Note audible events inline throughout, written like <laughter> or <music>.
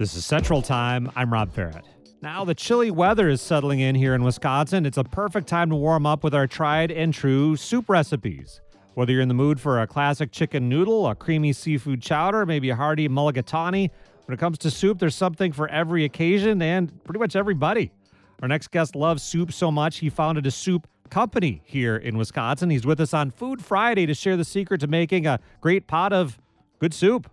This is Central Time. I'm Rob Ferrett. Now, the chilly weather is settling in here in Wisconsin. It's a perfect time to warm up with our tried and true soup recipes. Whether you're in the mood for a classic chicken noodle, a creamy seafood chowder, maybe a hearty mulligatawny, when it comes to soup, there's something for every occasion and pretty much everybody. Our next guest loves soup so much, he founded a soup company here in Wisconsin. He's with us on Food Friday to share the secret to making a great pot of good soup.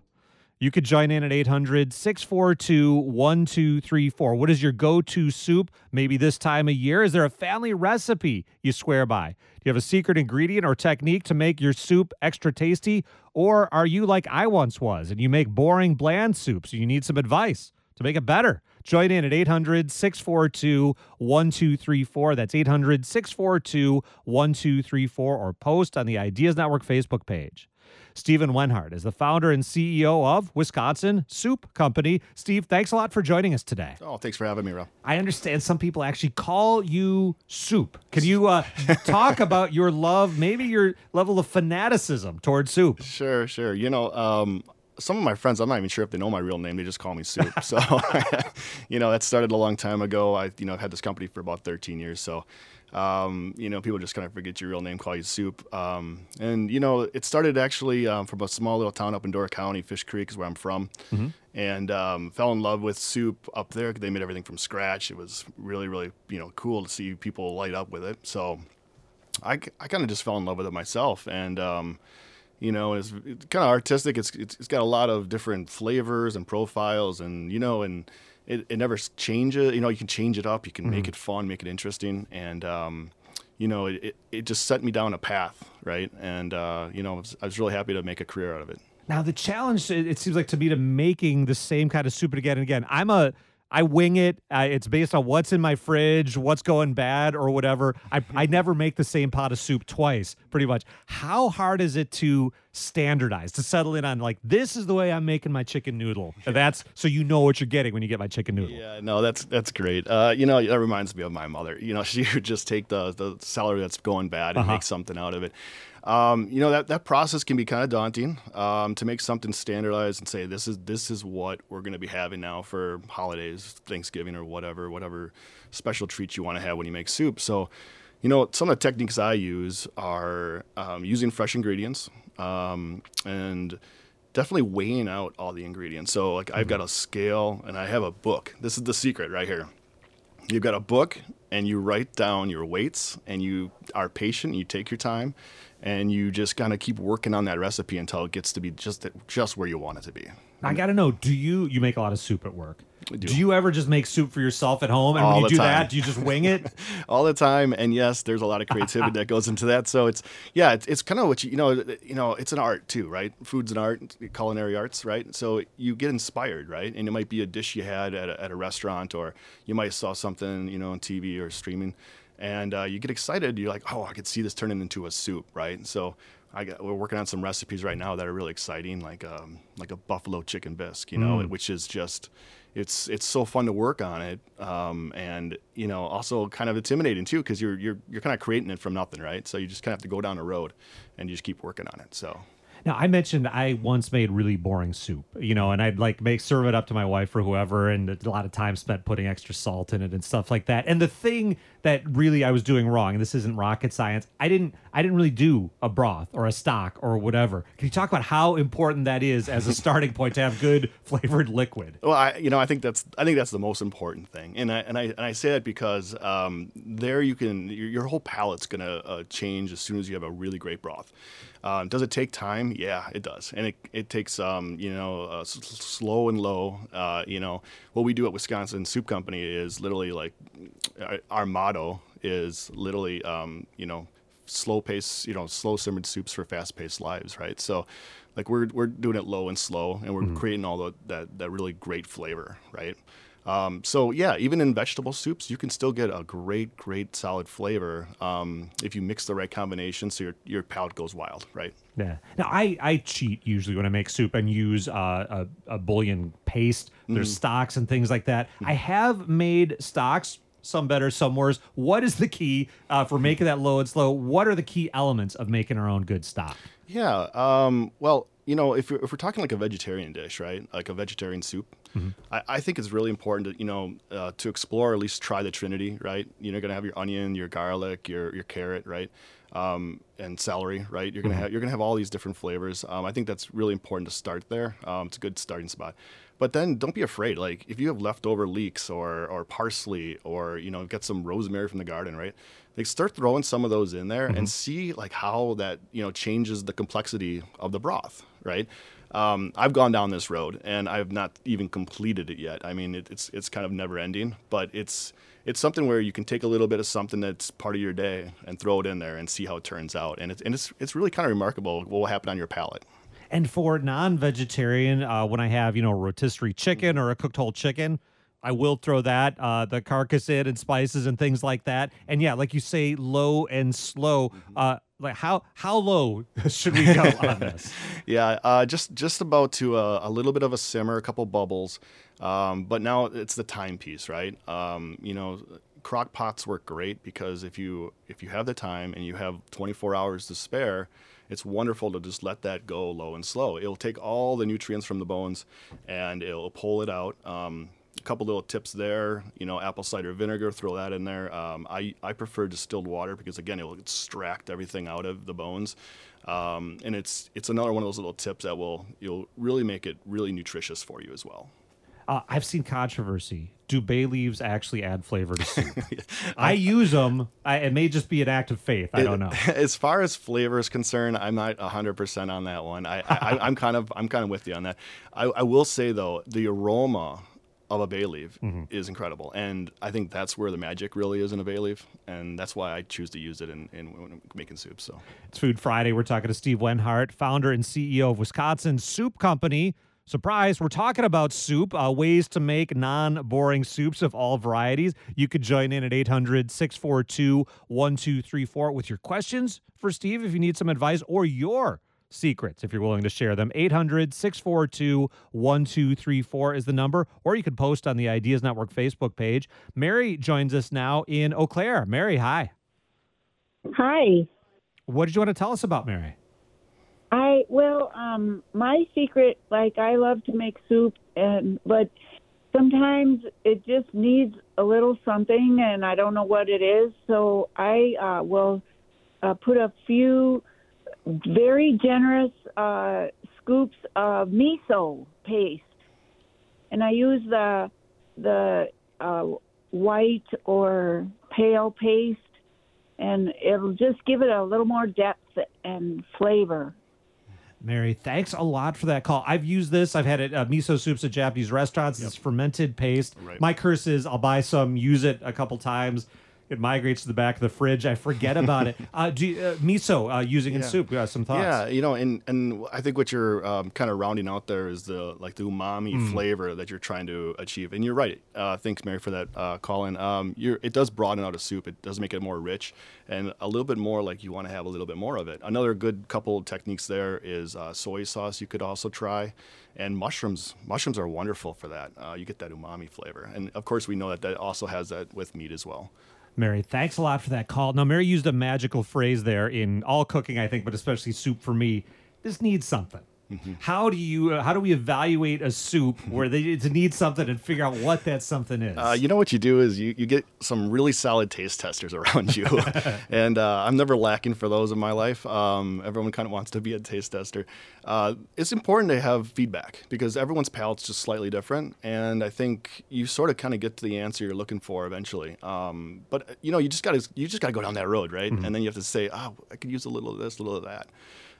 You could join in at 800 642 1234. What is your go to soup maybe this time of year? Is there a family recipe you swear by? Do you have a secret ingredient or technique to make your soup extra tasty? Or are you like I once was and you make boring, bland soups and you need some advice to make it better? Join in at 800 642 1234. That's 800 642 1234 or post on the Ideas Network Facebook page. Stephen Wenhart is the founder and CEO of Wisconsin Soup Company. Steve, thanks a lot for joining us today. Oh, thanks for having me, Rob. I understand some people actually call you soup. Can you uh, talk <laughs> about your love, maybe your level of fanaticism towards soup? Sure, sure. You know, um, some of my friends, I'm not even sure if they know my real name. They just call me Soup. <laughs> So, <laughs> you know, that started a long time ago. I, you know, I've had this company for about 13 years. So, um, you know, people just kind of forget your real name, call you Soup. Um, and you know, it started actually um, from a small little town up in Door County. Fish Creek is where I'm from, mm-hmm. and um, fell in love with soup up there. They made everything from scratch. It was really, really, you know, cool to see people light up with it. So, I, I kind of just fell in love with it myself, and um, you know, it's, it's kind of artistic. It's, it's it's got a lot of different flavors and profiles, and you know, and it, it never changes. You know, you can change it up. You can mm-hmm. make it fun, make it interesting, and um, you know, it, it just set me down a path, right? And uh, you know, I was, I was, really happy to make a career out of it. Now, the challenge it seems like to me to making the same kind of soup again and again. I'm a I wing it. Uh, it's based on what's in my fridge, what's going bad, or whatever. I, I <laughs> never make the same pot of soup twice, pretty much. How hard is it to standardize, to settle in on like this is the way I'm making my chicken noodle? That's so you know what you're getting when you get my chicken noodle. Yeah, no, that's that's great. Uh, you know, that reminds me of my mother. You know, <laughs> she would just take the the celery that's going bad and uh-huh. make something out of it. Um, you know that that process can be kind of daunting um, to make something standardized and say this is this is what we're going to be having now for holidays, Thanksgiving or whatever, whatever special treats you want to have when you make soup. So, you know, some of the techniques I use are um, using fresh ingredients um, and definitely weighing out all the ingredients. So, like, mm-hmm. I've got a scale and I have a book. This is the secret right here. You've got a book and you write down your weights and you are patient. You take your time and you just kind of keep working on that recipe until it gets to be just just where you want it to be. I got to know, do you you make a lot of soup at work? Do. do. you ever just make soup for yourself at home and All when you do time. that, do you just wing it? <laughs> All the time and yes, there's a lot of creativity that goes into that. So it's yeah, it's, it's kind of what you you know, you know, it's an art too, right? Food's an art, culinary arts, right? So you get inspired, right? And it might be a dish you had at a, at a restaurant or you might saw something, you know, on TV or streaming and uh, you get excited. You're like, oh, I could see this turning into a soup, right? So I got, we're working on some recipes right now that are really exciting, like um, like a buffalo chicken bisque, you know, mm. which is just it's it's so fun to work on it, um, and you know also kind of intimidating too because you're you're you're kind of creating it from nothing, right? So you just kind of have to go down a road, and you just keep working on it. So now, I mentioned I once made really boring soup, you know, and I'd like make serve it up to my wife or whoever, and a lot of time spent putting extra salt in it and stuff like that. And the thing that really I was doing wrong, and this isn't rocket science, I didn't I didn't really do a broth or a stock or whatever. Can you talk about how important that is as a starting point to have good <laughs> flavored liquid? Well, I you know I think that's I think that's the most important thing, and I and I and I say that because um, there you can your, your whole palate's gonna uh, change as soon as you have a really great broth. Um, does it take time? Yeah, it does, and it it takes um, you know uh, s- slow and low. Uh, you know what we do at Wisconsin Soup Company is literally like our, our motto is literally um, you know slow pace you know slow simmered soups for fast paced lives, right? So like we're we're doing it low and slow, and we're mm-hmm. creating all the, that that really great flavor, right? Um, so yeah, even in vegetable soups, you can still get a great, great solid flavor um, if you mix the right combination, so your your palate goes wild, right? Yeah. Now I I cheat usually when I make soup and use uh, a, a bouillon paste. There's mm. stocks and things like that. Mm. I have made stocks. Some better, some worse. What is the key uh, for making that low and slow? What are the key elements of making our own good stock? Yeah. Um, well, you know, if if we're talking like a vegetarian dish, right, like a vegetarian soup, I, I think it's really important to you know uh, to explore or at least try the trinity, right? You're gonna have your onion, your garlic, your your carrot, right, um, and celery, right? You're gonna have you're gonna have all these different flavors. Um, I think that's really important to start there. Um, it's a good starting spot. But then don't be afraid. Like if you have leftover leeks or or parsley or you know get some rosemary from the garden, right? Like start throwing some of those in there and see like how that you know changes the complexity of the broth, right? Um, I've gone down this road and I've not even completed it yet. I mean, it, it's it's kind of never ending, but it's it's something where you can take a little bit of something that's part of your day and throw it in there and see how it turns out. And it's and it's it's really kind of remarkable what will happen on your palate. And for non-vegetarian, uh, when I have you know rotisserie chicken or a cooked whole chicken, I will throw that uh, the carcass in and spices and things like that. And yeah, like you say, low and slow. Uh, like how how low <laughs> should we go on <laughs> this? Yeah, uh, just just about to a, a little bit of a simmer, a couple bubbles, um, but now it's the timepiece, right? Um, you know, crock pots work great because if you if you have the time and you have 24 hours to spare, it's wonderful to just let that go low and slow. It'll take all the nutrients from the bones and it'll pull it out. Um, a couple little tips there, you know, apple cider vinegar, throw that in there. Um, I, I prefer distilled water because again, it will extract everything out of the bones. Um, and it's it's another one of those little tips that will you'll really make it really nutritious for you as well. Uh, I've seen controversy. Do bay leaves actually add flavor to soup? <laughs> I use them. I, it may just be an act of faith. I don't know. <laughs> As far as flavor is concerned, I'm not 100% on that one. I, I, I'm kind of I'm kind of with you on that. I, I will say though, the aroma of a bay leaf Mm-hmm. is incredible, and I think that's where the magic really is in a bay leaf, and that's why I choose to use it in, in when making soup. So It's Food Friday. We're talking to Steve Wenhart, founder and CEO of Wisconsin Soup Company. Surprise, we're talking about soup, uh, ways to make non boring soups of all varieties. You could join in at 800 642 1234 with your questions for Steve if you need some advice or your secrets if you're willing to share them. 800 642 1234 is the number, or you could post on the Ideas Network Facebook page. Mary joins us now in Eau Claire. Mary, hi. Hi. What did you want to tell us about Mary? I well, um, my secret, like I love to make soup, and but sometimes it just needs a little something, and I don't know what it is. So I uh, will uh, put a few very generous uh, scoops of miso paste, and I use the the uh, white or pale paste, and it'll just give it a little more depth and flavor. Mary, thanks a lot for that call. I've used this. I've had it uh, miso soups at Japanese restaurants. It's fermented paste. Right. My curse is I'll buy some, use it a couple times. It migrates to the back of the fridge. I forget about it. <laughs> Uh, you, uh, miso uh, using in soup? Uh, some thoughts? Yeah, you know, and and I think what you're um, kind of rounding out there is the like the umami Mm. flavor that you're trying to achieve. And you're right. Uh, thanks, Mary, for that uh, call in. Um, you're, it does broaden out a soup. It does make it more rich and a little bit more like you want to have a little bit more of it. Another good couple techniques there is uh, soy sauce. You could also try. And mushrooms, mushrooms are wonderful for that. Uh, you get that umami flavor, and of course, we know that that also has that with meat as well. Mary, thanks a lot for that call. Now, Mary used a magical phrase there in all cooking, I think, but especially soup for me. This needs something. Mm-hmm. How do you? Uh, how do we evaluate a soup where they it needs something and figure out what that something is? Uh, you know what you do is you, you get some really solid taste testers around you, <laughs> and uh, I'm never lacking for those in my life. Um, everyone kind of wants to be a taste tester. Uh, it's important to have feedback because everyone's palate's just slightly different, and I think you sort of kind of get to the answer you're looking for eventually. Um, but uh, you know, you just got to you just got to go down that road, right? And then you have to say, oh, I could use a little of this, a little of that.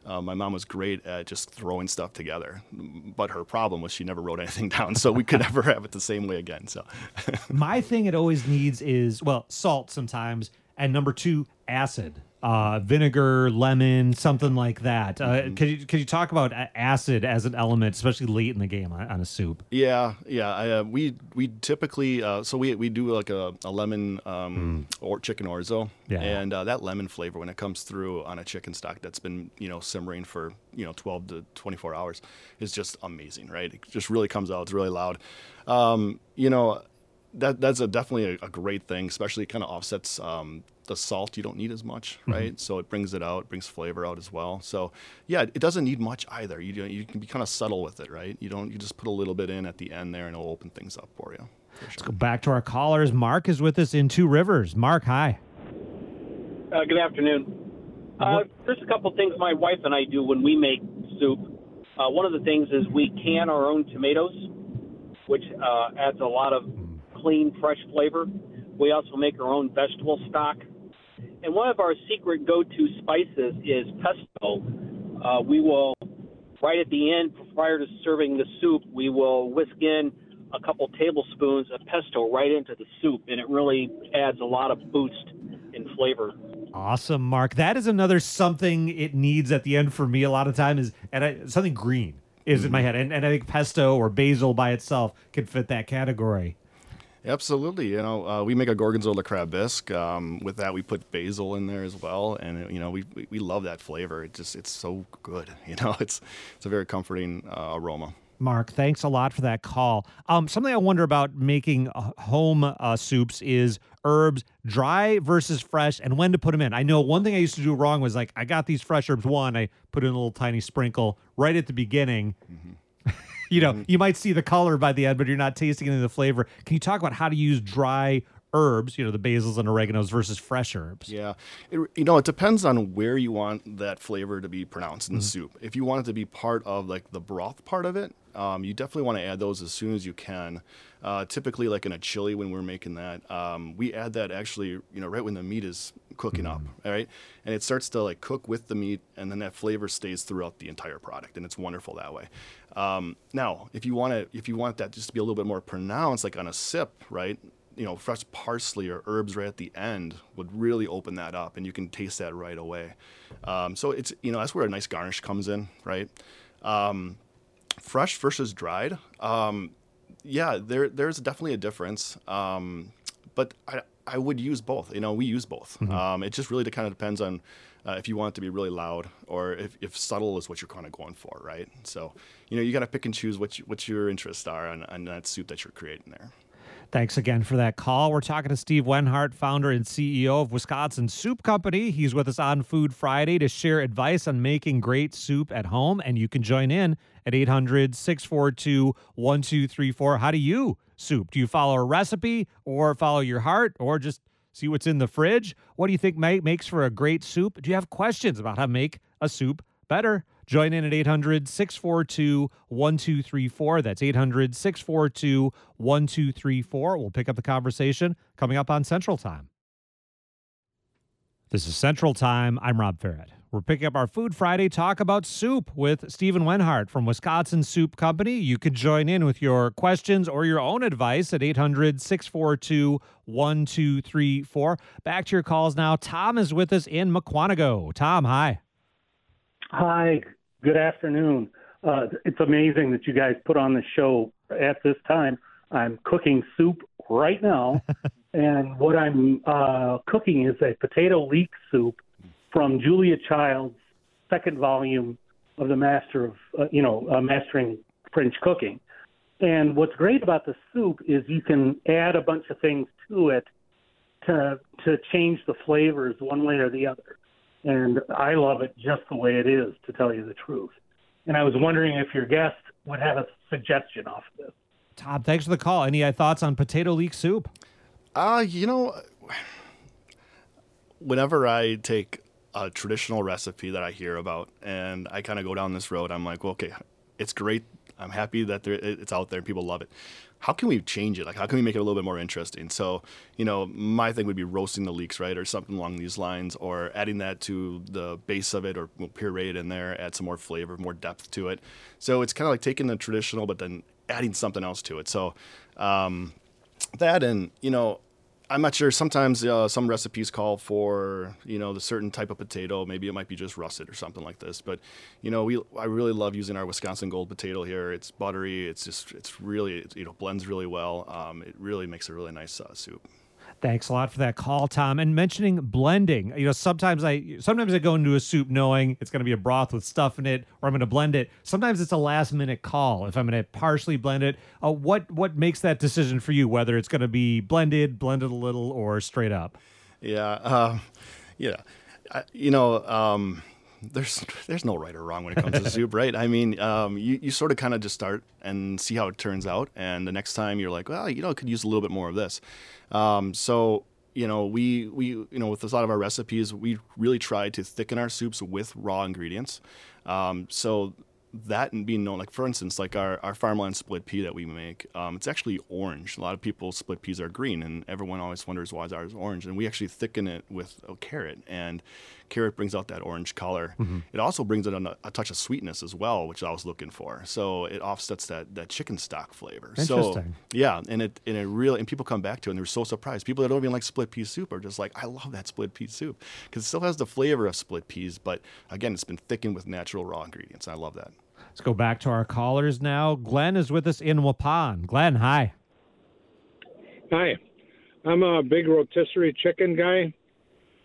Uh, my mom was great at just throwing stuff together, but her problem was she never wrote <laughs> anything down, so we could never have it the same way again. So. <laughs> My thing it always needs is well, salt sometimes, and number two, acid, uh, vinegar, lemon, something like that. Uh, Mm-hmm. Could you could you talk about acid as an element, especially late in the game on, on a soup? Yeah, yeah. I, uh, we we typically uh, so we we do like a, a lemon um, or chicken orzo, Yeah. and uh, that lemon flavor when it comes through on a chicken stock that's been you know simmering for you know 12 to 24 hours is just amazing, right? It just really comes out. It's really loud. Um, you know, that that's a definitely a, a great thing, especially kind of offsets um, the salt you don't need as much, right? Mm-hmm. So it brings it out, brings flavor out as well. So yeah, it doesn't need much either. You you can be kind of subtle with it, right? You don't you just put a little bit in at the end there, and it'll open things up for you. For Let's go back to our callers. Mark is with us in Two Rivers. Mark, hi. Uh, good afternoon. Uh, there's a couple things my wife and I do when we make soup. Uh, one of the things is we can our own tomatoes, which uh, adds a lot of clean, fresh flavor. We also make our own vegetable stock. And one of our secret go to spices is pesto. Uh, we will, right at the end, prior to serving the soup, we will whisk in a couple tablespoons of pesto right into the soup, and it really adds a lot of boost in flavor. Awesome, Mark. That is another something it needs at the end for me a lot of time is and I, something green is mm. in my mm-hmm. head, and, and I think pesto or basil by itself can fit that category. Absolutely. You know, uh, we make a gorgonzola crab bisque. Um, with that, we put basil in there as well, and you know, we, we love that flavor. It just it's so good. <laughs> You know, it's it's a very comforting uh, aroma. Mark, thanks a lot for that call. Um, something I wonder about making uh, home uh, soups is herbs, dry versus fresh, and when to put them in. I know one thing I used to do wrong was like I got these fresh herbs. One, I put in a little tiny sprinkle right at the beginning. Mm-hmm <laughs> you know, mm-hmm. you might see the color by the end, but you're not tasting any of the flavor. Can you talk about how to use dry herbs, you know, the basils and oreganos versus fresh herbs? Yeah. It, you know, it depends on where you want that flavor to be pronounced in mm-hmm. the soup. If you want it to be part of like the broth part of it, um, you definitely want to add those as soon as you can. Uh, typically, like in a chili, when we're making that, um, we add that actually, you know, right when the meat is cooking up, right? And it starts to like cook with the meat, and then that flavor stays throughout the entire product, and it's wonderful that way. Um, now, if you want to, if you want that just to be a little bit more pronounced, like on a sip, right? You know, fresh parsley or herbs right at the end would really open that up, and you can taste that right away. Um, so it's you know that's where a nice garnish comes in, right? Um, fresh versus dried. Um, yeah, there there's definitely a difference. Um, but I I would use both. You know, we use both. Mm-hmm. Um, it just really kind of depends on uh, if you want it to be really loud or if, if subtle is what you're kind of going for, right? So, you know, you got to pick and choose what you, what your interests are on, on that soup that you're creating there. Thanks again for that call. We're talking to Steve Wenhart, founder and CEO of Wisconsin Soup Company. He's with us on Food Friday to share advice on making great soup at home. And you can join in at 800 642 1234. How do you soup? Do you follow a recipe or follow your heart or just see what's in the fridge? What do you think makes for a great soup? Do you have questions about how to make a soup better? Join in at 800 642 1234. That's 800 642 1234. We'll pick up the conversation coming up on Central Time. This is Central Time. I'm Rob Ferrett. We're picking up our Food Friday talk about soup with Stephen Wenhart from Wisconsin Soup Company. You can join in with your questions or your own advice at 800 642 1234. Back to your calls now. Tom is with us in Mukwonago. Tom, hi. Hi, Good afternoon. Uh, it's amazing that you guys put on the show at this time. I'm cooking soup right now, <laughs> and what I'm uh, cooking is a potato leek soup from Julia Child's second volume of the Master of, uh, you know, uh, Mastering French Cooking. And what's great about the soup is you can add a bunch of things to it to to change the flavors one way or the other and I love it just the way it is, to tell you the truth. And I was wondering if your guest would have a suggestion off of this. Todd, thanks for the call. Any uh, thoughts on potato leek soup? Uh, you know, whenever I take a traditional recipe that I hear about and I kind of go down this road, I'm like, well, okay, it's great. I'm happy that it's out there. and People love it how can we change it? Like, how can we make it a little bit more interesting? So, you know, my thing would be roasting the leeks, right, or something along these lines, or adding that to the base of it, or puree it in there, add some more flavor, more depth to it. So it's kind of like taking the traditional, but then adding something else to it. So um, that, and you know, I'm not sure. Sometimes uh, some recipes call for you know the certain type of potato. Maybe it might be just russet or something like this. But you know, we I really love using our Wisconsin Gold potato here. It's buttery. It's just it's really it, you know blends really well. Um, it really makes a really nice uh, soup. Thanks a lot for that call, Tom. And mentioning blending, you know, sometimes I sometimes I go into a soup knowing it's going to be a broth with stuff in it, or I'm going to blend it. Sometimes it's a last minute call if I'm going to partially blend it. Uh, what what makes that decision for you? Whether it's going to be blended, blended a little, or straight up? Yeah, um, yeah. I, you know, um, there's <laughs> there's no right or wrong when it comes to <laughs> soup, right? I mean, um, you, you sort of kind of just start and see how it turns out, and the next time you're like, well, you know, I could use a little bit more of this. Um, so you know, we we you know with a lot of our recipes, we really try to thicken our soups with raw ingredients. Um, so that and being known, like for instance, like our, our farmland split pea that we make, um, it's actually orange. A lot of people split peas are green, and everyone always wonders why is ours orange. And we actually thicken it with a carrot, and carrot brings out that orange color. Mm-hmm. It also brings in a, a, touch of sweetness as well, which I was looking for. So it offsets that that chicken stock flavor. Interesting. So yeah, and it and it really and people come back to it and they're so surprised. People that don't even like split pea soup are just like, I love that split pea soup because it still has the flavor of split peas, but again, it's been thickened with natural raw ingredients. I love that. Let's go back to our callers now. Glenn is with us in Waupun. Glenn, hi. Hi. I'm a big rotisserie chicken guy,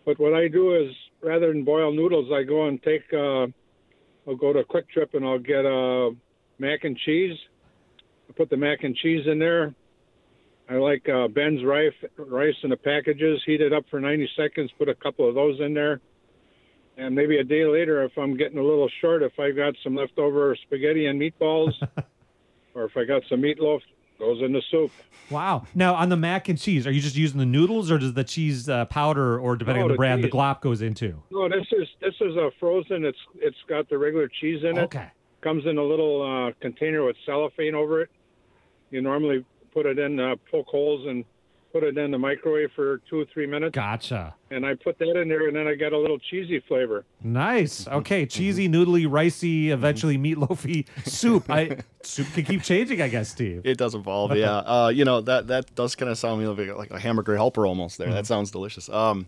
but what I do is rather than boil noodles, I go and take, uh, I'll go to Kwik Trip and I'll get a uh, mac and cheese. I put the mac and cheese in there. I like uh, Ben's rice, rice in the packages, heat it up for 90 seconds, put a couple of those in there and maybe a day later, if I'm getting a little short, if I got some leftover spaghetti and meatballs, <laughs> or if I got some meatloaf, goes in the soup. Wow! Now on the mac and cheese, are you just using the noodles, or does the cheese uh, powder, or depending no, on the, the brand, cheese. the glop goes into? No, this is this is a frozen. It's it's got the regular cheese in it. Okay. Comes in a little uh, container with cellophane over it. You normally put it in, uh, poke holes, and put it in the microwave for two or three minutes. Gotcha. And I put that in there, and then I got a little cheesy flavor. Nice. Okay, cheesy, noodly, ricey, eventually meatloafy <laughs> soup. I soup can keep changing, I guess, Steve. It does evolve. yeah. Uh, you know that that does kind of sound like, like a hamburger helper almost. There. Mm. That sounds delicious. Um,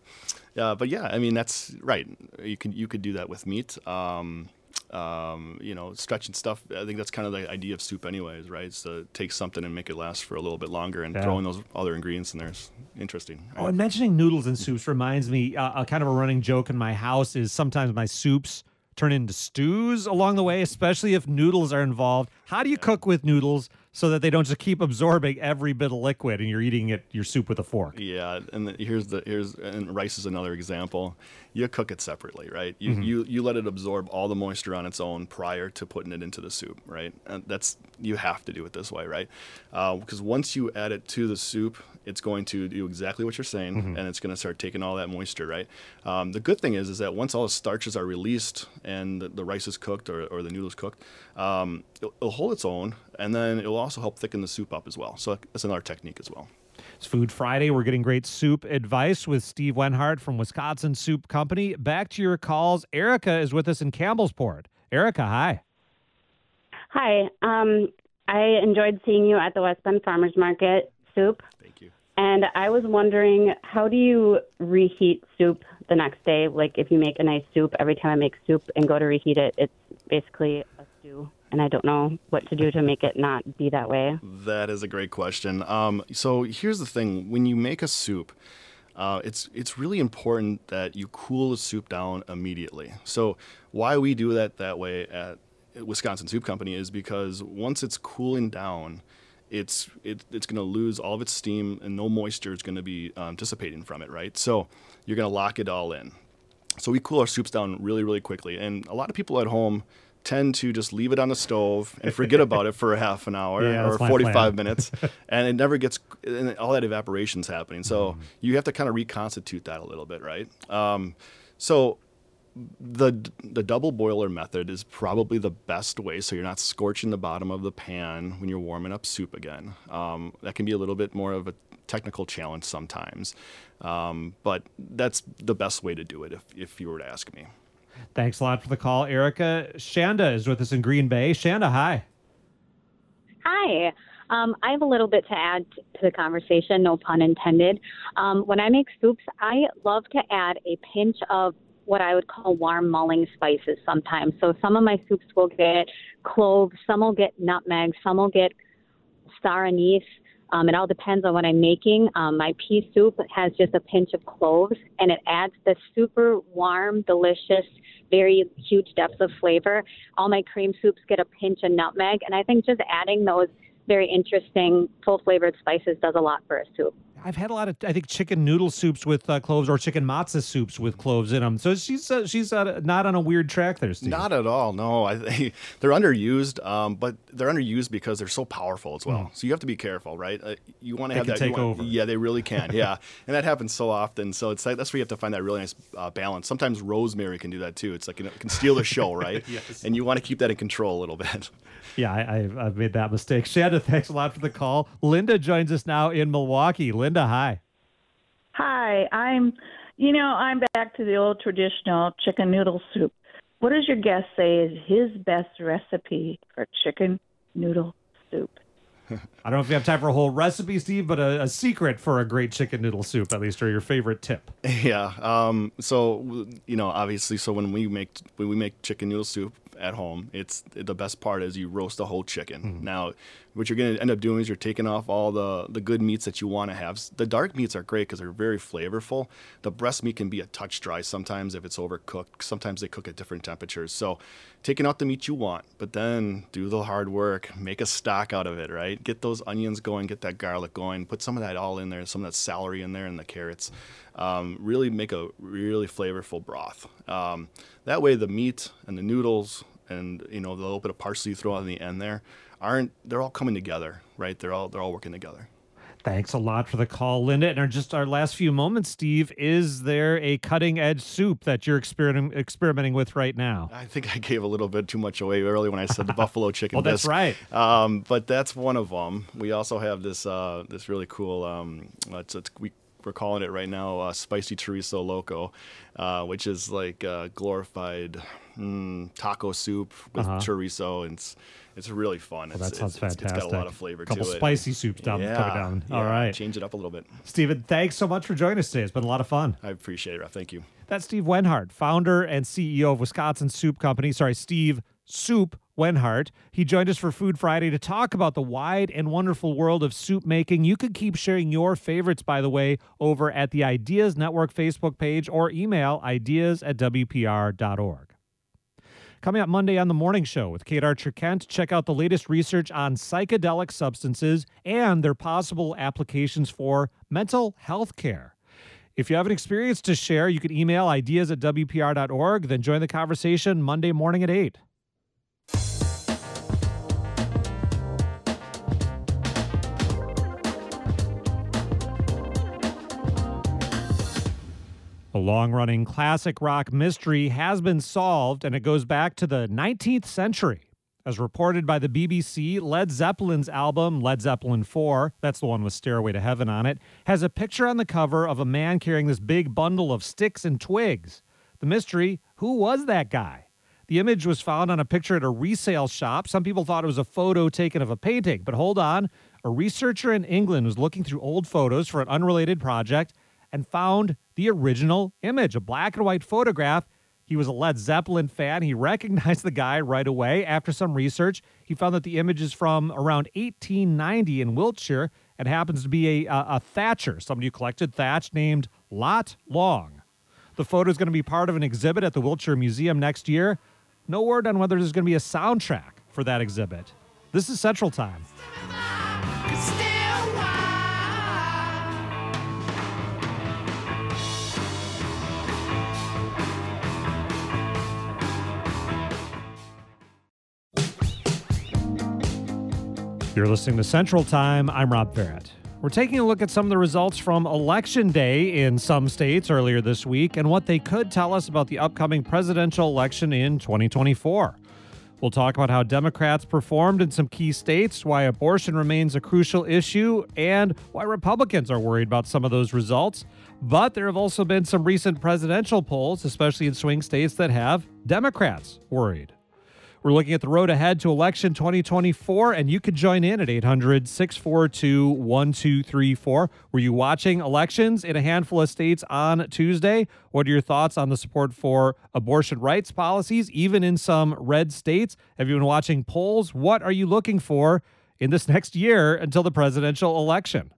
yeah, but yeah, I mean that's right. You can you could do that with meat. Um, um, you know, stretching stuff. I think that's kind of the idea of soup, anyways, right? Is to take something and make it last for a little bit longer, and yeah. throwing those other ingredients in there is interesting. Oh, and mentioning noodles and soups reminds me. Uh, a kind of a running joke in my house is sometimes my soups turn into stews along the way, especially if noodles are involved. How do you cook with noodles so that they don't just keep absorbing every bit of liquid and you're eating it your soup with a fork? Yeah, and the, here's the here's and rice is another example. You cook it separately, right? You mm-hmm. you you let it absorb all the moisture on its own prior to putting it into the soup, right? And that's you have to do it this way, right? Because uh, once you add it to the soup, it's going to do exactly what you're saying, mm-hmm. and it's going to start taking all that moisture, right? Um, the good thing is, is that once all the starches are released and the, the rice is cooked or, or the noodles cooked, um, it'll, it'll, hold its own, and then it'll also help thicken the soup up as well. So that's another technique as well. It's Food Friday. We're getting great soup advice with Steve Wenhart from Wisconsin Soup Company. Back to your calls. Erica is with us in Campbellsport. Erica, hi. Hi. Um, I enjoyed seeing you at the West Bend Farmers Market soup. Thank you. And I was wondering, how do you reheat soup the next day? Like, if you make a nice soup, every time I make soup and go to reheat it, it's basically a stew. And I don't know what to do to make it not be that way. That is a great question. Um, so here's the thing: when you make a soup, uh, it's it's really important that you cool the soup down immediately. So why we do that that way at Wisconsin Soup Company is because once it's cooling down, it's it, it's going to lose all of its steam and no moisture is going to be um, dissipating from it, right? So you're going to lock it all in. So we cool our soups down really, really quickly. And a lot of people at home tend to just leave it on the stove and forget about it for a half an hour <laughs> yeah, or 45 <laughs> minutes and it never gets and all that evaporation's happening so mm. you have to kind of reconstitute that a little bit right um, so the the double boiler method is probably the best way, so you're not scorching the bottom of the pan when you're warming up soup again. Um, that can be a little bit more of a technical challenge sometimes, um, but that's the best way to do it if if you were to ask me. Thanks a lot for the call, Erica. Shanda is with us in Green Bay. Shanda, hi. Hi. Um, I have a little bit to add to the conversation, no pun intended. Um, when I make soups, I love to add a pinch of what I would call warm mulling spices sometimes. So some of my soups will get cloves, some will get nutmeg, some will get star anise. Um, it all depends on what I'm making. Um, my pea soup has just a pinch of cloves, and it adds this super warm, delicious, very huge depth of flavor. All my cream soups get a pinch of nutmeg, and I think just adding those very interesting, full flavored spices does a lot for a soup. I've had a lot of, I think, chicken noodle soups with uh, cloves or chicken matzo soups with cloves in them. So she's uh, she's uh, not on a weird track there, Steve. Not at all. No, I <laughs> they're underused, um, but they're underused because they're so powerful as well. So you have to be careful, right? Uh, you want to have can that. take want- over. Yeah, they really can. Yeah, <laughs> and that happens so often. So it's like that's where you have to find that really nice uh, balance. Sometimes rosemary can do that too. It's like you know, it can steal the show, <laughs> right? Yes. And you want to keep that in control a little bit. Yeah, I, I've, I've made that mistake. Shanna, thanks a lot for the call. Linda joins us now in Milwaukee. Linda, hi. Hi, I'm, you know, I'm back to the old traditional chicken noodle soup. What does your guest say is his best recipe for chicken noodle soup? <laughs> I don't know if you have time for a whole recipe, Steve, but a, a secret for a great chicken noodle soup, at least, or your favorite tip. <laughs> Yeah. Um, so you know, obviously, so when we make when we make chicken noodle soup at home, it's the best part is you roast the whole chicken. Mm-hmm. Now, what you're going to end up doing is you're taking off all the the good meats that you want to have. The dark meats are great because they're very flavorful. The breast meat can be a touch dry sometimes if it's overcooked. Sometimes they cook at different temperatures. So, taking out the meat you want, but then do the hard work, make a stock out of it. Right, get those onions going, get that garlic going, put some of that all in there, some of that celery in there, and the carrots um, really make a really flavorful broth. Um, that way, the meat and the noodles and you know the little bit of parsley you throw on the end there aren't they're all coming together, right? They're all they're all working together. Thanks a lot for the call, Linda. And our, just our last few moments, Steve, is there a cutting edge soup that you're experim- experimenting with right now? I think I gave a little bit too much away early when I said the <laughs> buffalo chicken. Oh, that's right. Um, but that's one of them. We also have this uh, this really cool. Um, it's, it's, we, we're calling it right now uh, spicy chorizo loco, uh, which is like uh, glorified mm, taco soup with Uh-huh. chorizo, and it's it's really fun. Well, it's, that sounds it's, fantastic. It's got a lot of flavor a Couple it. spicy soups down yeah, coming down. yeah, All right. change it up a little bit. Steven, thanks so much for joining us today. It's been a lot of fun. I appreciate it. Ralph. Thank you. That's Steve Wenhart, founder and CEO of Wisconsin Soup Company. Sorry, Steve Soup Wenhart. He joined us for Food Friday to talk about the wide and wonderful world of soup making. You can keep sharing your favorites, by the way, over at the Ideas Network Facebook page or email ideas at WPR.org. Coming up Monday on the Morning Show with Kate Archer Kent, check out the latest research on psychedelic substances and their possible applications for mental health care. If you have an experience to share, you can email ideas at WPR.org, then join the conversation Monday morning at 8. A long running classic rock mystery has been solved, and it goes back to the 19th century. As reported by the BBC, Led Zeppelin's album, Led Zeppelin 4, that's the one with Stairway to Heaven on it, has a picture on the cover of a man carrying this big bundle of sticks and twigs. The mystery who was that guy? The image was found on a picture at a resale shop. Some people thought it was a photo taken of a painting, but hold on. A researcher in England was looking through old photos for an unrelated project and found the original image, a black and white photograph. He was a Led Zeppelin fan. He <laughs> recognized the guy right away. After some research, he found that the image is from around 1890 in Wiltshire and happens to be a, a, a thatcher, somebody who collected thatch named Lot Long. The photo is going to be part of an exhibit at the Wiltshire Museum next year. No word on whether there's going to be a soundtrack for that exhibit. This is Central Time. You're listening to Central Time. I'm Rob Ferrett. We're taking a look at some of the results from Election Day in some states earlier this week and what they could tell us about the upcoming presidential election in 2024. We'll talk about how Democrats performed in some key states, why abortion remains a crucial issue, and why Republicans are worried about some of those results. But there have also been some recent presidential polls, especially in swing states, that have Democrats worried. We're looking at the road ahead to election 2024, and you could join in at 800 642 1234. Were you watching elections in a handful of states on Tuesday? What are your thoughts on the support for abortion rights policies, even in some red states? Have you been watching polls? What are you looking for in this <laughs> next year until the presidential election?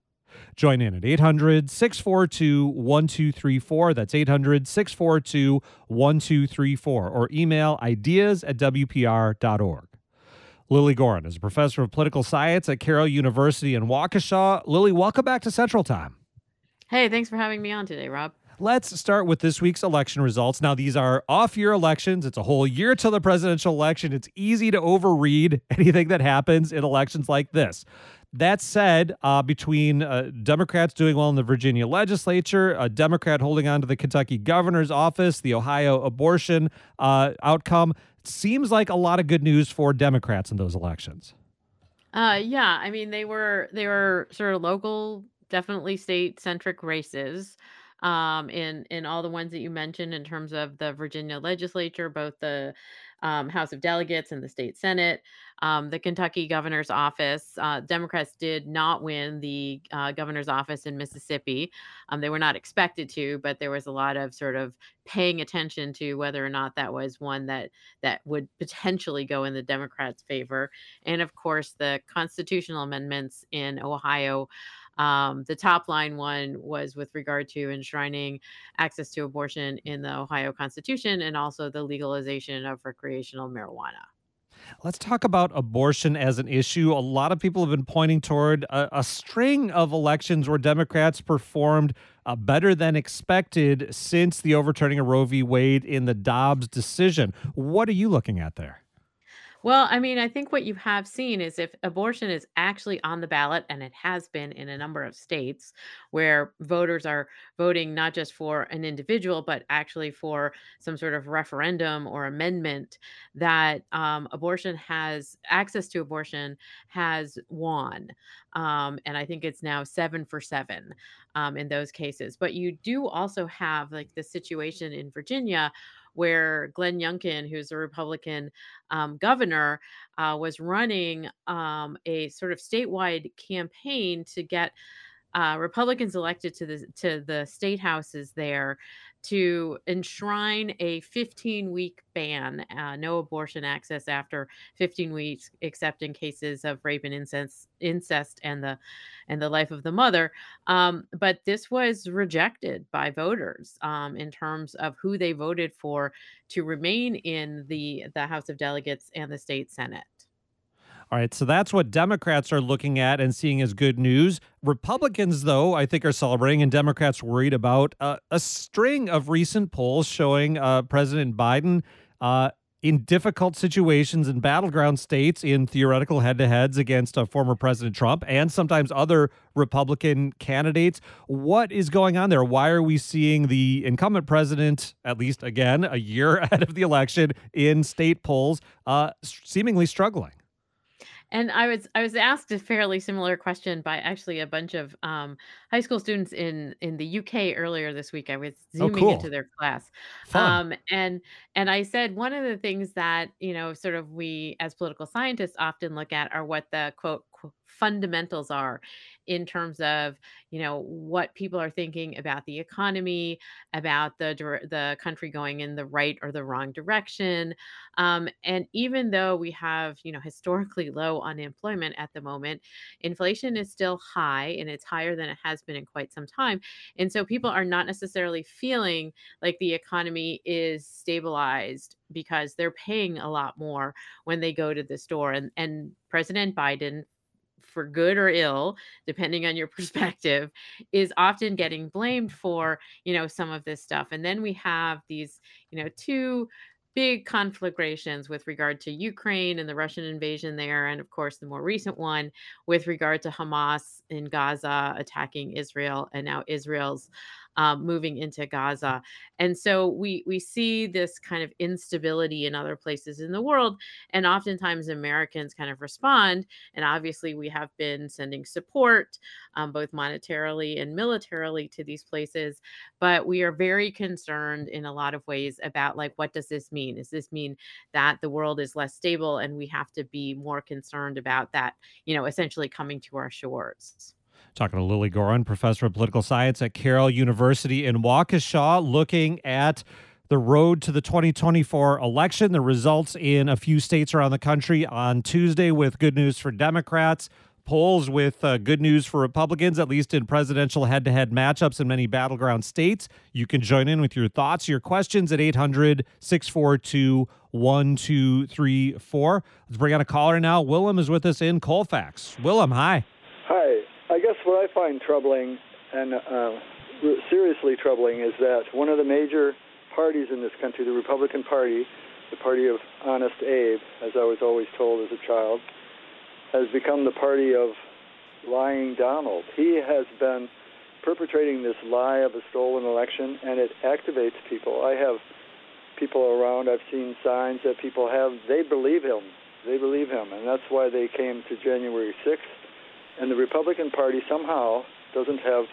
Join in at 800 642 1234. That's 800 642 1234. Or email ideas at WPR.org. Lilly Goren is a professor of political science at Carroll University in Waukesha. Lily, welcome back to Central Time. Hey, thanks for having me on today, Rob. Let's start with this week's election results. Now, these are off year elections. It's a whole year till the presidential election. It's easy to overread <laughs> anything that happens in elections like this. That said, uh, between uh, Democrats doing well in the Virginia legislature, a Democrat holding on to the Kentucky governor's office, the Ohio abortion uh, outcome, seems like a lot of good news for Democrats in those elections. Uh, yeah, I mean they were they were sort of local, definitely state centric races. Um, in in all the ones that you mentioned in terms of the Virginia legislature, both the um, House of Delegates and the state Senate. Um, the Kentucky governor's office, uh, Democrats did not win the uh, governor's office in Mississippi. Um, they were not expected to, but there was a lot of sort of paying attention to whether or not that was one that that would potentially go in the Democrats' favor. And of course, the constitutional amendments in Ohio um, the top line one was with regard to enshrining access to abortion in the Ohio Constitution and also the legalization of recreational marijuana. Let's talk about abortion as an issue. A lot of people have been pointing toward a, a string of elections where Democrats performed uh, better than expected since the overturning of Roe v. Wade in the Dobbs decision. What are you looking at there? Well, I mean, I think what you have seen is if abortion is actually on the ballot, and it has been in a number of states where voters are voting not just for an individual, but actually for some sort of referendum or amendment, that um, abortion has access to abortion has won. Um, and I think it's now seven for seven um, in those cases. But you do also have like the situation in Virginia where Glenn Youngkin, who's a Republican um, governor, uh, was running um, a sort of statewide campaign to get uh, Republicans elected to the to the state houses there to enshrine a 15 week ban, uh, no abortion access after 15 weeks, except in cases of rape and incest, incest and the and the life of the mother. Um, but this was rejected by voters um, in terms of who they voted for to remain in the the House of Delegates and the state Senate. All right, so that's what Democrats are looking at and seeing as good news. Republicans, though, I think are celebrating, and Democrats worried about uh, a string of recent polls showing uh, President Biden uh, in difficult situations in battleground states in theoretical head to heads against uh, former President Trump and sometimes other Republican candidates. What is going on there? Why are we seeing the incumbent president, at least again, a year <laughs> ahead of the election in state polls, uh, seemingly struggling? And I was I was asked a fairly similar question by actually a bunch of um, high school students in in the UK earlier this week. I was Oh, zooming cool. into their class, Fun. um, and and I said one of the things that you know sort of we as political scientists often look at are what the quote fundamentals are in terms of you know what people are thinking about the economy, about the the country going in the right or the wrong direction, um, and even though we have you know historically low unemployment at the moment, inflation is still high and it's higher than it has been in quite some time. And so people are not necessarily feeling like the economy is stabilized because they're paying a lot more when they go to the store. And and President Biden for good or ill, depending on your <laughs> perspective, is often getting blamed for, you know, some of this stuff. And then we have these, you know, two big conflagrations with regard to Ukraine and the Russian invasion there, and of course the more recent one with regard to Hamas in Gaza attacking Israel, and now Israel's um, moving into Gaza. And so we we see this kind of instability in other places in the world, and oftentimes Americans kind of respond. And obviously, we have been sending support, um, both monetarily and militarily, to these places. But we are very concerned in a lot of ways about like what does this mean? Does this mean that the world is less stable, and we have to be more concerned about that? You know, essentially coming to our shores. Talking to Lilly Goren, professor of political science at Carroll University in Waukesha, looking at the road to the 2024 election, the results in a few states around the country on Tuesday with good news for Democrats, polls with uh, good news for Republicans, at least in presidential head to head matchups in many battleground states. You can join in with your thoughts, your questions at 800 642 1234. Let's bring on a caller now. Willem is with us in Colfax. Willem, hi. Hi. I guess what I find troubling, and uh, seriously troubling is that one of the major parties in this country, the Republican Party, the party of Honest Abe, as I was always told as a child, has become the party of lying Donald. He has been perpetrating this lie of a stolen election, and it activates people. I have people around, I've seen signs that people have, they believe him. They believe him, and that's why they came to January 6th. And the Republican Party somehow doesn't have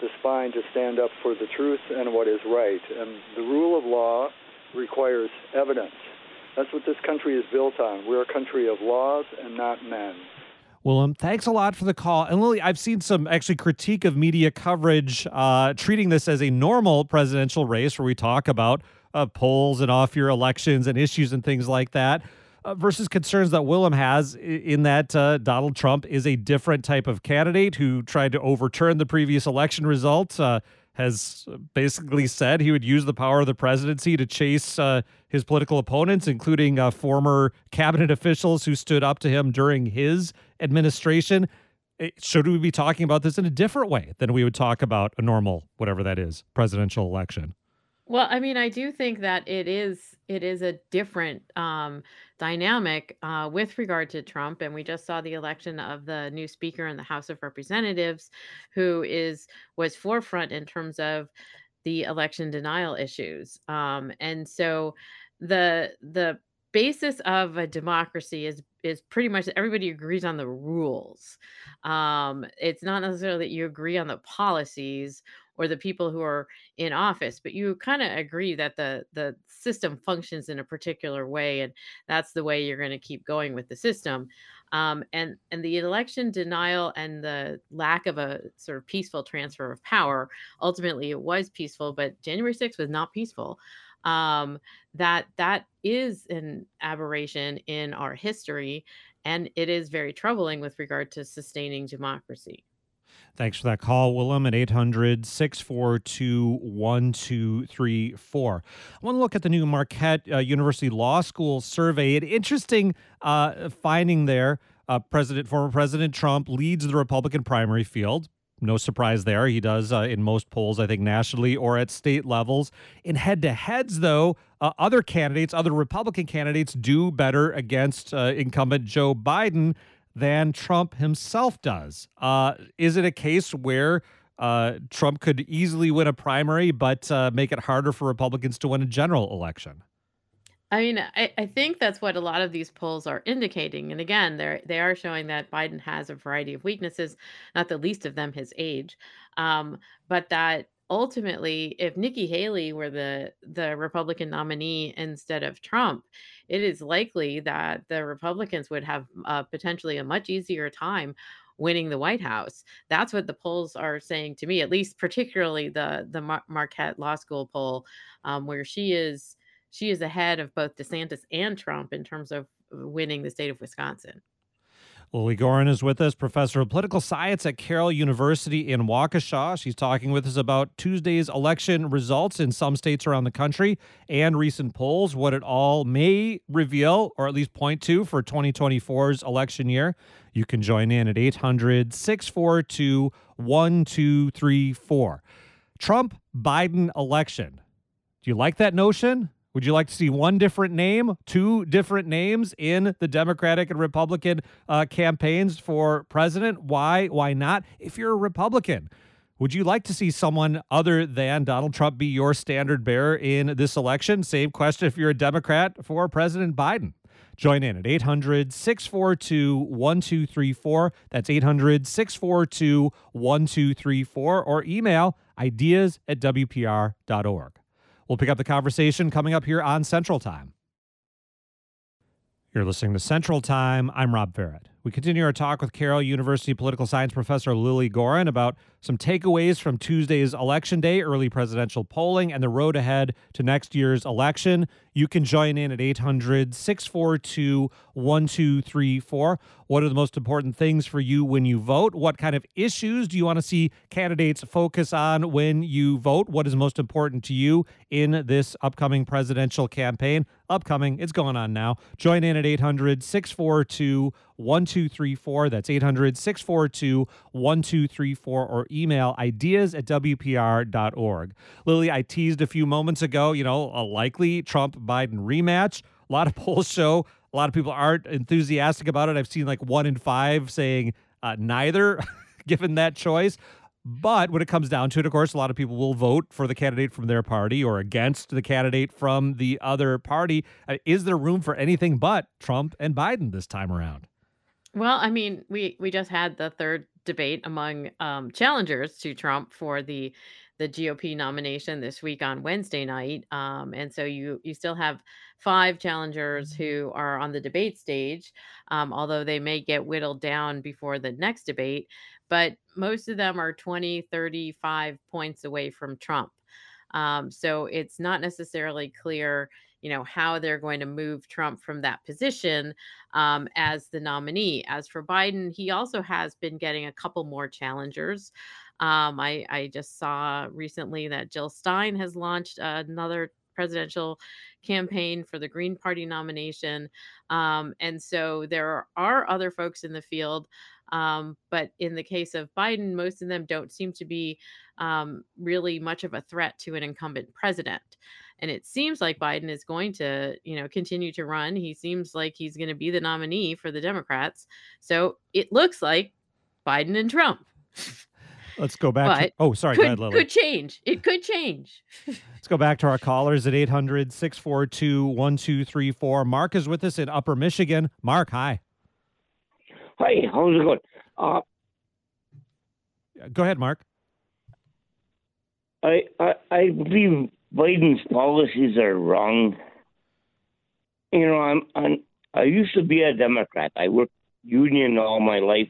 the spine to stand up for the truth and what is right. And the rule of law requires evidence. That's what this country is built on. We're a country of laws and not men. Willem, thanks a lot for the call. And Lilly, I've seen some actually critique of media coverage uh, treating this as a normal presidential race where we talk about uh, polls and off year elections and issues and things like that. Uh, versus concerns that Willem has in that uh, Donald Trump is a different type of candidate who tried to overturn the previous election results. Uh, has basically said he would use the power of the presidency to chase uh, his political opponents, including uh, former cabinet officials who stood up to him during his administration. Eh, should we be talking about this in a different way than we would talk about a normal, whatever that is, presidential election? Well, I mean, I do think that it is it is a different um, dynamic uh, with regard to Trump, and we just saw the election of the new Speaker in the House of Representatives, who is was forefront in terms of the election denial issues, um, and so the the basis of a democracy is is pretty much everybody agrees on the rules. Um, it's not necessarily that you agree on the policies or the people who are in office but you kind of agree that the the system functions in a particular way and that's the way you're going to keep going with the system. Um, and and the election denial and the lack of a sort of peaceful transfer of power ultimately it was peaceful but january 6th was not peaceful. Um, that that is an aberration in our history and it is very troubling with regard to sustaining democracy Thanks for that call, Willem, at 800 642 1234. I want to look at the new Marquette uh, University Law School survey. An interesting uh, finding there. Uh, President, former President Trump leads the Republican primary field. No surprise there. He does uh, in most polls, I think, nationally or at state levels. In head to heads, though, uh, other candidates, other Republican candidates, do better against uh, incumbent Joe Biden than Trump himself does. Uh, is it a case where uh, Trump could easily win a primary, but uh, make it harder for Republicans to win a general election? I mean, I, I think that's what a lot of these polls are indicating. And again, they're they are showing that Biden has a variety of weaknesses, not the least of them his age, um, but that ultimately, if Nikki Haley were the the Republican nominee instead of Trump, it is likely that the Republicans would have uh, potentially a much easier time winning the White House. That's what the polls are saying to me, at least particularly the the Mar- Marquette Law School poll, um, where she is she is ahead of both DeSantis and Trump in terms of winning the state of Wisconsin. Lilly Goren is with us, professor of political science at Carroll University in Waukesha. She's talking with us about Tuesday's election results in some states around the country and recent polls, what it all may reveal or at least point to for 2024's election year. You can join in at 800 642 1234. Trump Biden election. Do you like that notion? Would you like to see one different name, two different names in the Democratic and Republican uh, campaigns for president? Why? Why not? If you're a Republican, would you like to see someone other than Donald Trump be your standard bearer in this election? Same question if you're a Democrat for President Biden. Join in at 800 642 1234. That's 800 642 1234 or email ideas at WPR.org. We'll pick up the conversation coming up here on Central Time. You're listening to Central Time. I'm Rob Ferrett. We continue our talk with Carroll University political science professor Lilly Goren about some takeaways from Tuesday's election day, early presidential polling, and the road ahead to next year's election. You can join in at 800 642 1234. What are the most important things for you when you vote? What kind of issues do you want to see candidates focus on when you vote? What is most important to you in this upcoming presidential campaign? Upcoming, it's going on now. Join in at 800 642 1234. That's 800 642 1234 or email ideas at WPR.org. Lilly, I teased a few moments ago, you know, a likely Trump Biden rematch. A lot of <laughs> polls show a lot of people aren't enthusiastic about it. I've seen like one in five saying uh, neither, <laughs> given that choice. But when it comes down to it, of course, a lot of people will vote for the candidate from their party or against the candidate from the other party. Uh, is there room for anything but Trump and Biden this time around? Well, I mean, we we just had the third debate among um, challengers to Trump for the the GOP nomination this week on Wednesday night, um, and so you you still have five challengers who are on the debate stage, um, although they may get whittled down before the next debate. But most of them are 20, 35 points away from Trump. Um, so it's not necessarily clear, you know, how they're going to move Trump from that position um, as the nominee. As for Biden, he also has been getting a couple more challengers. Um, I, I just saw recently that Jill Stein has launched another presidential campaign for the Green Party nomination. Um, and so there are other folks in the field. Um, but in the case of Biden, most of them don't seem to be um, really much of a threat to an incumbent president. And it seems like Biden is going to, you know, continue to run. He seems like he's going to be the nominee for the Democrats. So it looks like Biden and Trump. Let's go back. But to, oh, sorry. could, ahead, could change. It could change. <laughs> Let's go back to our callers at 800 642 1234. Mark is with us in Upper Michigan. Mark, hi. Hi, how's it going? Uh, Go ahead, Mark. I, I I believe Biden's policies are wrong. You know, I'm, I'm I used to be a Democrat. I worked union all my life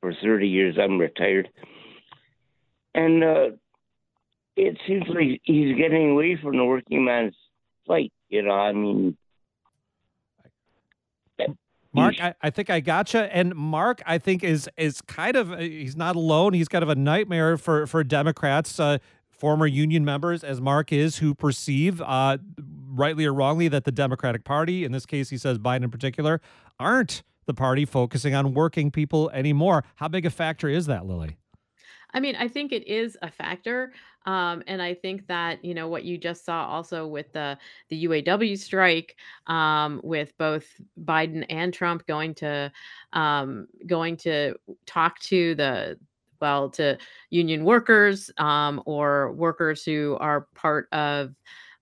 for 30 years. I'm retired, and uh, it seems like he's getting away from the working man's fight. You know, I mean, Mark, I, I think I gotcha. And Mark, I think is is kind of he's not alone. He's kind of a nightmare for for Democrats, uh, former union members, as Mark is, who perceive, uh, rightly or wrongly, that the Democratic Party, in this case, he says Biden in particular, aren't the party focusing on working people anymore. How big a factor is that, Lilly? I mean, I think it is a factor. Um, and I think that, you know, what you just saw also with the the UAW strike, um, with both Biden and Trump going to um, going to talk to the well to union workers um, or workers who are part of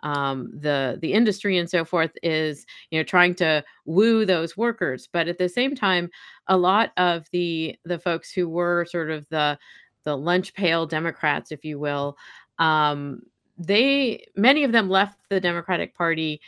um, the the industry and so forth is you know trying to woo those workers but at the same time a lot of the the folks who were sort of the the lunch pail democrats if you will um, they many of them left the democratic party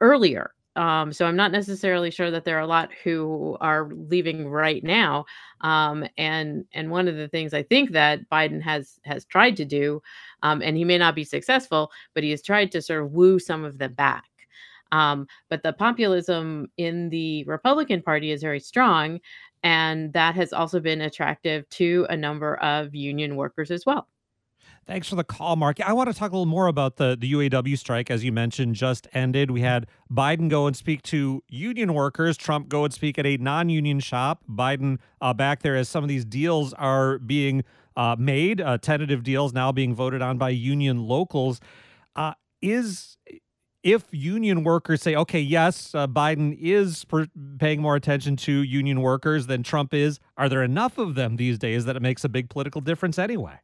earlier um, so I'm not necessarily sure that there are a lot who are leaving right now. Um, and and one of the things I think that Biden has has tried to do, um, and he may not be successful, but he has tried to sort of woo some of them back. Um, but the populism in the Republican Party is very strong, and that has also been attractive to a number of union workers as well. Thanks for the call, Mark. I want to talk a little more about the, the UAW strike, as you mentioned, just ended. We had Biden go and speak to union workers, Trump go and speak at a non union shop. Biden uh, back there as some of these deals are being uh, made, uh, tentative deals now being voted on by union locals. Uh, is if union workers say, okay, yes, uh, Biden is per- paying more attention to union workers than Trump is, are there enough of them these days that it makes a big political difference anyway?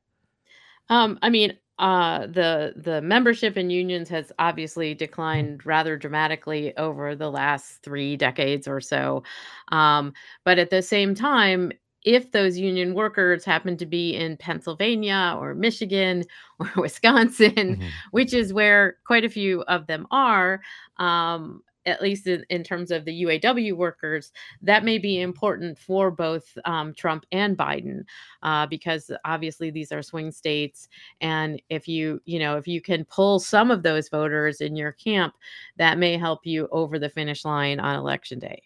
Um, I mean, uh, the the membership in unions has obviously declined rather dramatically over the last three decades or so. Um, but at the same time, if those union workers happen to be in Pennsylvania or Michigan <laughs> or Wisconsin, Mm-hmm. which is where quite a few of them are, um, at least in, in terms of the UAW workers, that may be important for both um, Trump and Biden, uh, because obviously these are swing states, and if you you know if you can pull some of those voters in your camp, that may help you over the finish line on election day.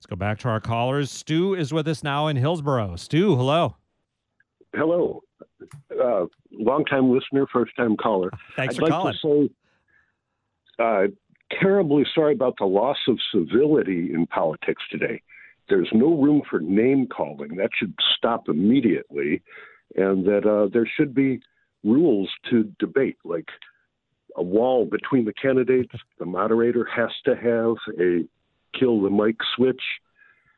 Let's go back to our callers. Stu is with us now in Hillsboro. Stu, hello. Hello. Uh, long time listener, first time caller. <laughs> Thanks I'd for like calling. to say, uh, terribly sorry about the loss of civility in politics today. there's no room for name calling. That should stop immediately, and that uh, there should be rules to debate, like a wall between the candidates. The moderator has to have a kill the mic switch.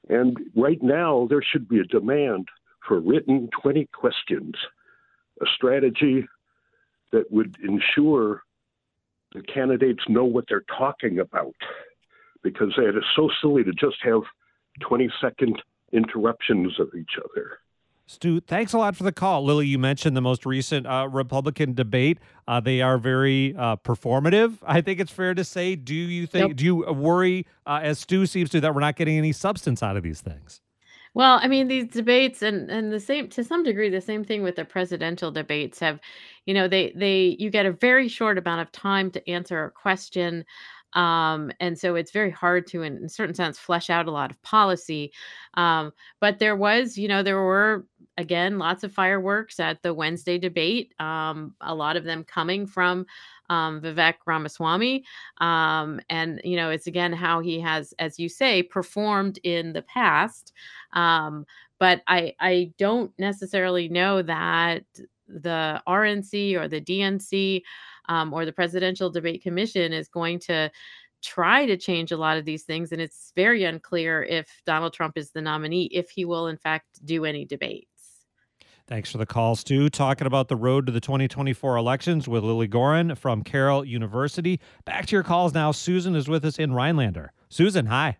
And right now, there should be a demand for written 20 questions, a strategy that would ensure the candidates know what they're talking about. Because it is so silly to just have 20 second interruptions of each other. Stu, thanks a lot for the call. Lilly, you mentioned the most recent uh, Republican debate. Uh, they are very uh, performative. I think it's fair to say. Do you think? Do you worry, uh, as Stu seems to, that we're not getting any substance out of these things? Well, I mean, these debates and and the same to some degree, the same thing with the presidential debates have, you know, they they you get a very short amount of time to answer a question. Um, and so it's very hard to, in a certain sense, flesh out a lot of policy. Um, but there was, you know, there were again lots of fireworks at the Wednesday debate. Um, a lot of them coming from um, Vivek Ramaswamy, um, and you know, it's again how he has, as you say, performed in the past. Um, but I, I don't necessarily know that the RNC or the DNC um, or the Presidential Debate Commission is going to try to change a lot of these things. And it's very unclear if Donald Trump is the nominee, if he will, in fact, do any debates. Thanks for the call, Stu. Talking about the road to the 2024 elections with Lilly Goren from Carroll University. Back to your calls now. Susan is with us in Rhinelander. Susan, hi.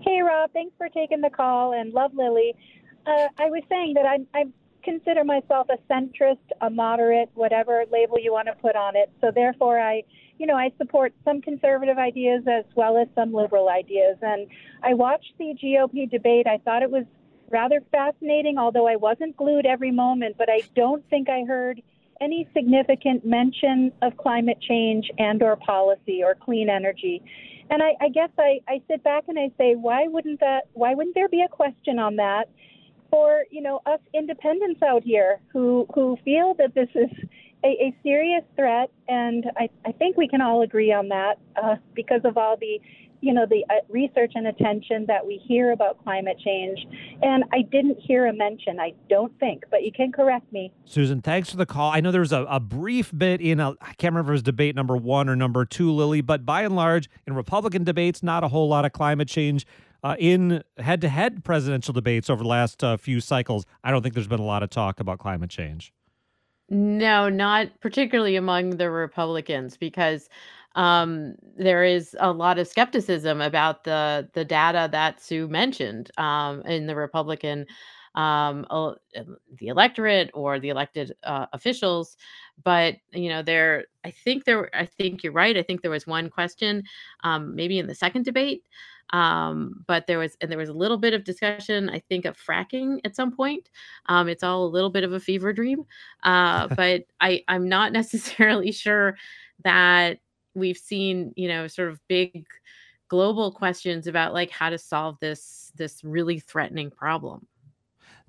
Hey, Rob. Thanks for taking the call and love Lilly. Uh, I was saying that I, I consider myself a centrist, a moderate, whatever label you want to put on it. So therefore, I, you know, I support some conservative ideas as well as some liberal ideas. And I watched the GOP debate. I thought it was rather fascinating, although I wasn't glued every moment. But I don't think I heard any significant mention of climate change and or policy or clean energy. And I, I guess I, I sit back and I say, why wouldn't that? Why wouldn't there be a question on that for you know us independents out here who who feel that this is a, a serious threat? And I, I think we can all agree on that uh, because of all the you know the uh, research and attention that we hear about climate change. And i didn't hear a mention i don't think but you can correct me. Susan thanks for the call. I know there was a, a brief bit in a i can't remember if it was debate number one or number two lilly but by and large in republican debates not a whole lot of climate change uh, in head-to-head presidential debates over the last uh, few cycles. I don't think there's been a lot of talk about climate change. No, not particularly among the Republicans, because um, there is a lot of skepticism about the the data that Sue mentioned um, in the Republican um, the electorate or the elected uh, officials. But you know, there I think there I think you're right. I think there was one question, um, maybe in the second debate. Um, but there was and there was a little bit of discussion, I think, of fracking at some point. Um, it's all a little bit of a fever dream, uh, <laughs> but I I'm not <laughs> necessarily sure that we've seen, you know, sort of big global questions about like how to solve this this really threatening problem.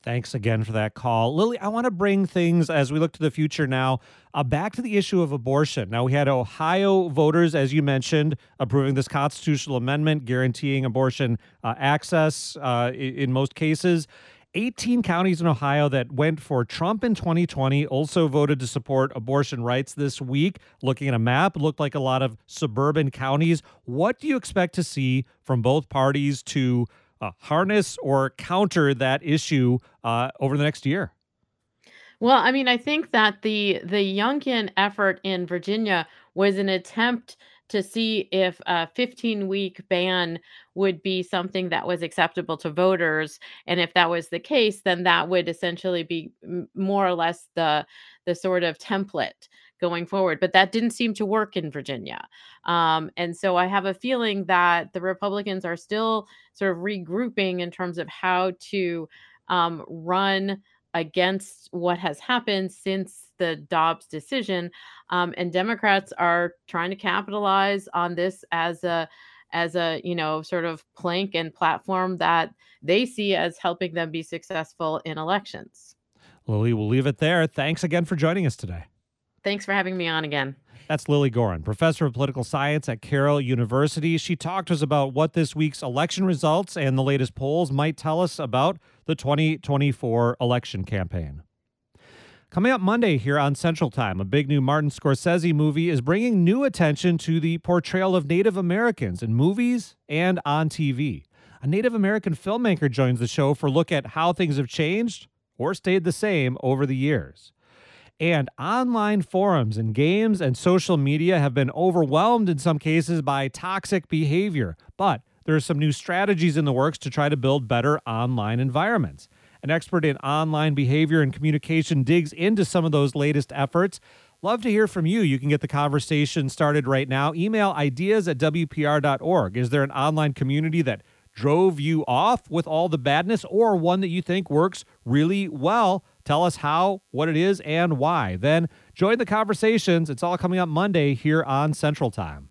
Thanks again for that call. Lilly, I want to bring things as we look to the future now uh, back to the issue of abortion. Now, we had Ohio voters, as you mentioned, approving this constitutional amendment guaranteeing abortion uh, access uh, in most cases. 18 counties in Ohio that went for Trump in 2020 also voted to support abortion rights this week. Looking at a map, it looked like a lot of suburban counties. What do you expect to see from both parties to uh, harness or counter that issue uh, over the next year? Well, I mean, I think that the the Youngkin effort in Virginia was an attempt to see if a 15 week ban would be something that was acceptable to voters and if that was the case then that would essentially be more or less the the sort of template going forward but that didn't seem to work in virginia. Um, and so i have a feeling that the republicans are still sort of regrouping in terms of how to um, run against what has happened since the Dobbs decision. Um, and Democrats are trying to capitalize on this as a as a you know sort of plank and platform that they see as helping them be successful in elections. Lilly, we'll leave it there. Thanks again for joining us today. Thanks for having me on again. That's Lilly Goren, professor of political science at Carroll University. She talked to us about what this week's election results and the latest polls might tell us about the 2024 election campaign. Coming up Monday here on Central Time, a big new Martin Scorsese movie is bringing new attention to the portrayal of Native Americans in movies and on TV. A Native American filmmaker joins the show for a look at how things have changed or stayed the same over the years. And online forums and games and social media have been overwhelmed in some cases by toxic behavior. But there are some new strategies in the works to try to build better online environments. An expert in online behavior and communication digs into some of those latest efforts. Love to hear from you. You can get the conversation started right now. Email ideas at WPR.org. Is there an online community that drove you off with all the badness or one that you think works really well? Tell us how, what it is, and why. Then join the conversations. It's all coming up Monday here on Central Time.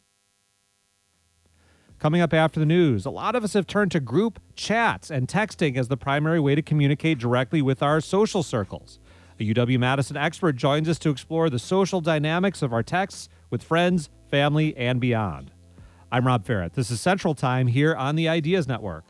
Coming up after the news, a lot of us have turned to group chats and texting as the primary way to communicate directly with our social circles. A UW Madison expert joins us to explore the social dynamics of our texts with friends, family, and beyond. I'm Rob Ferrett. This is Central Time here on the Ideas Network.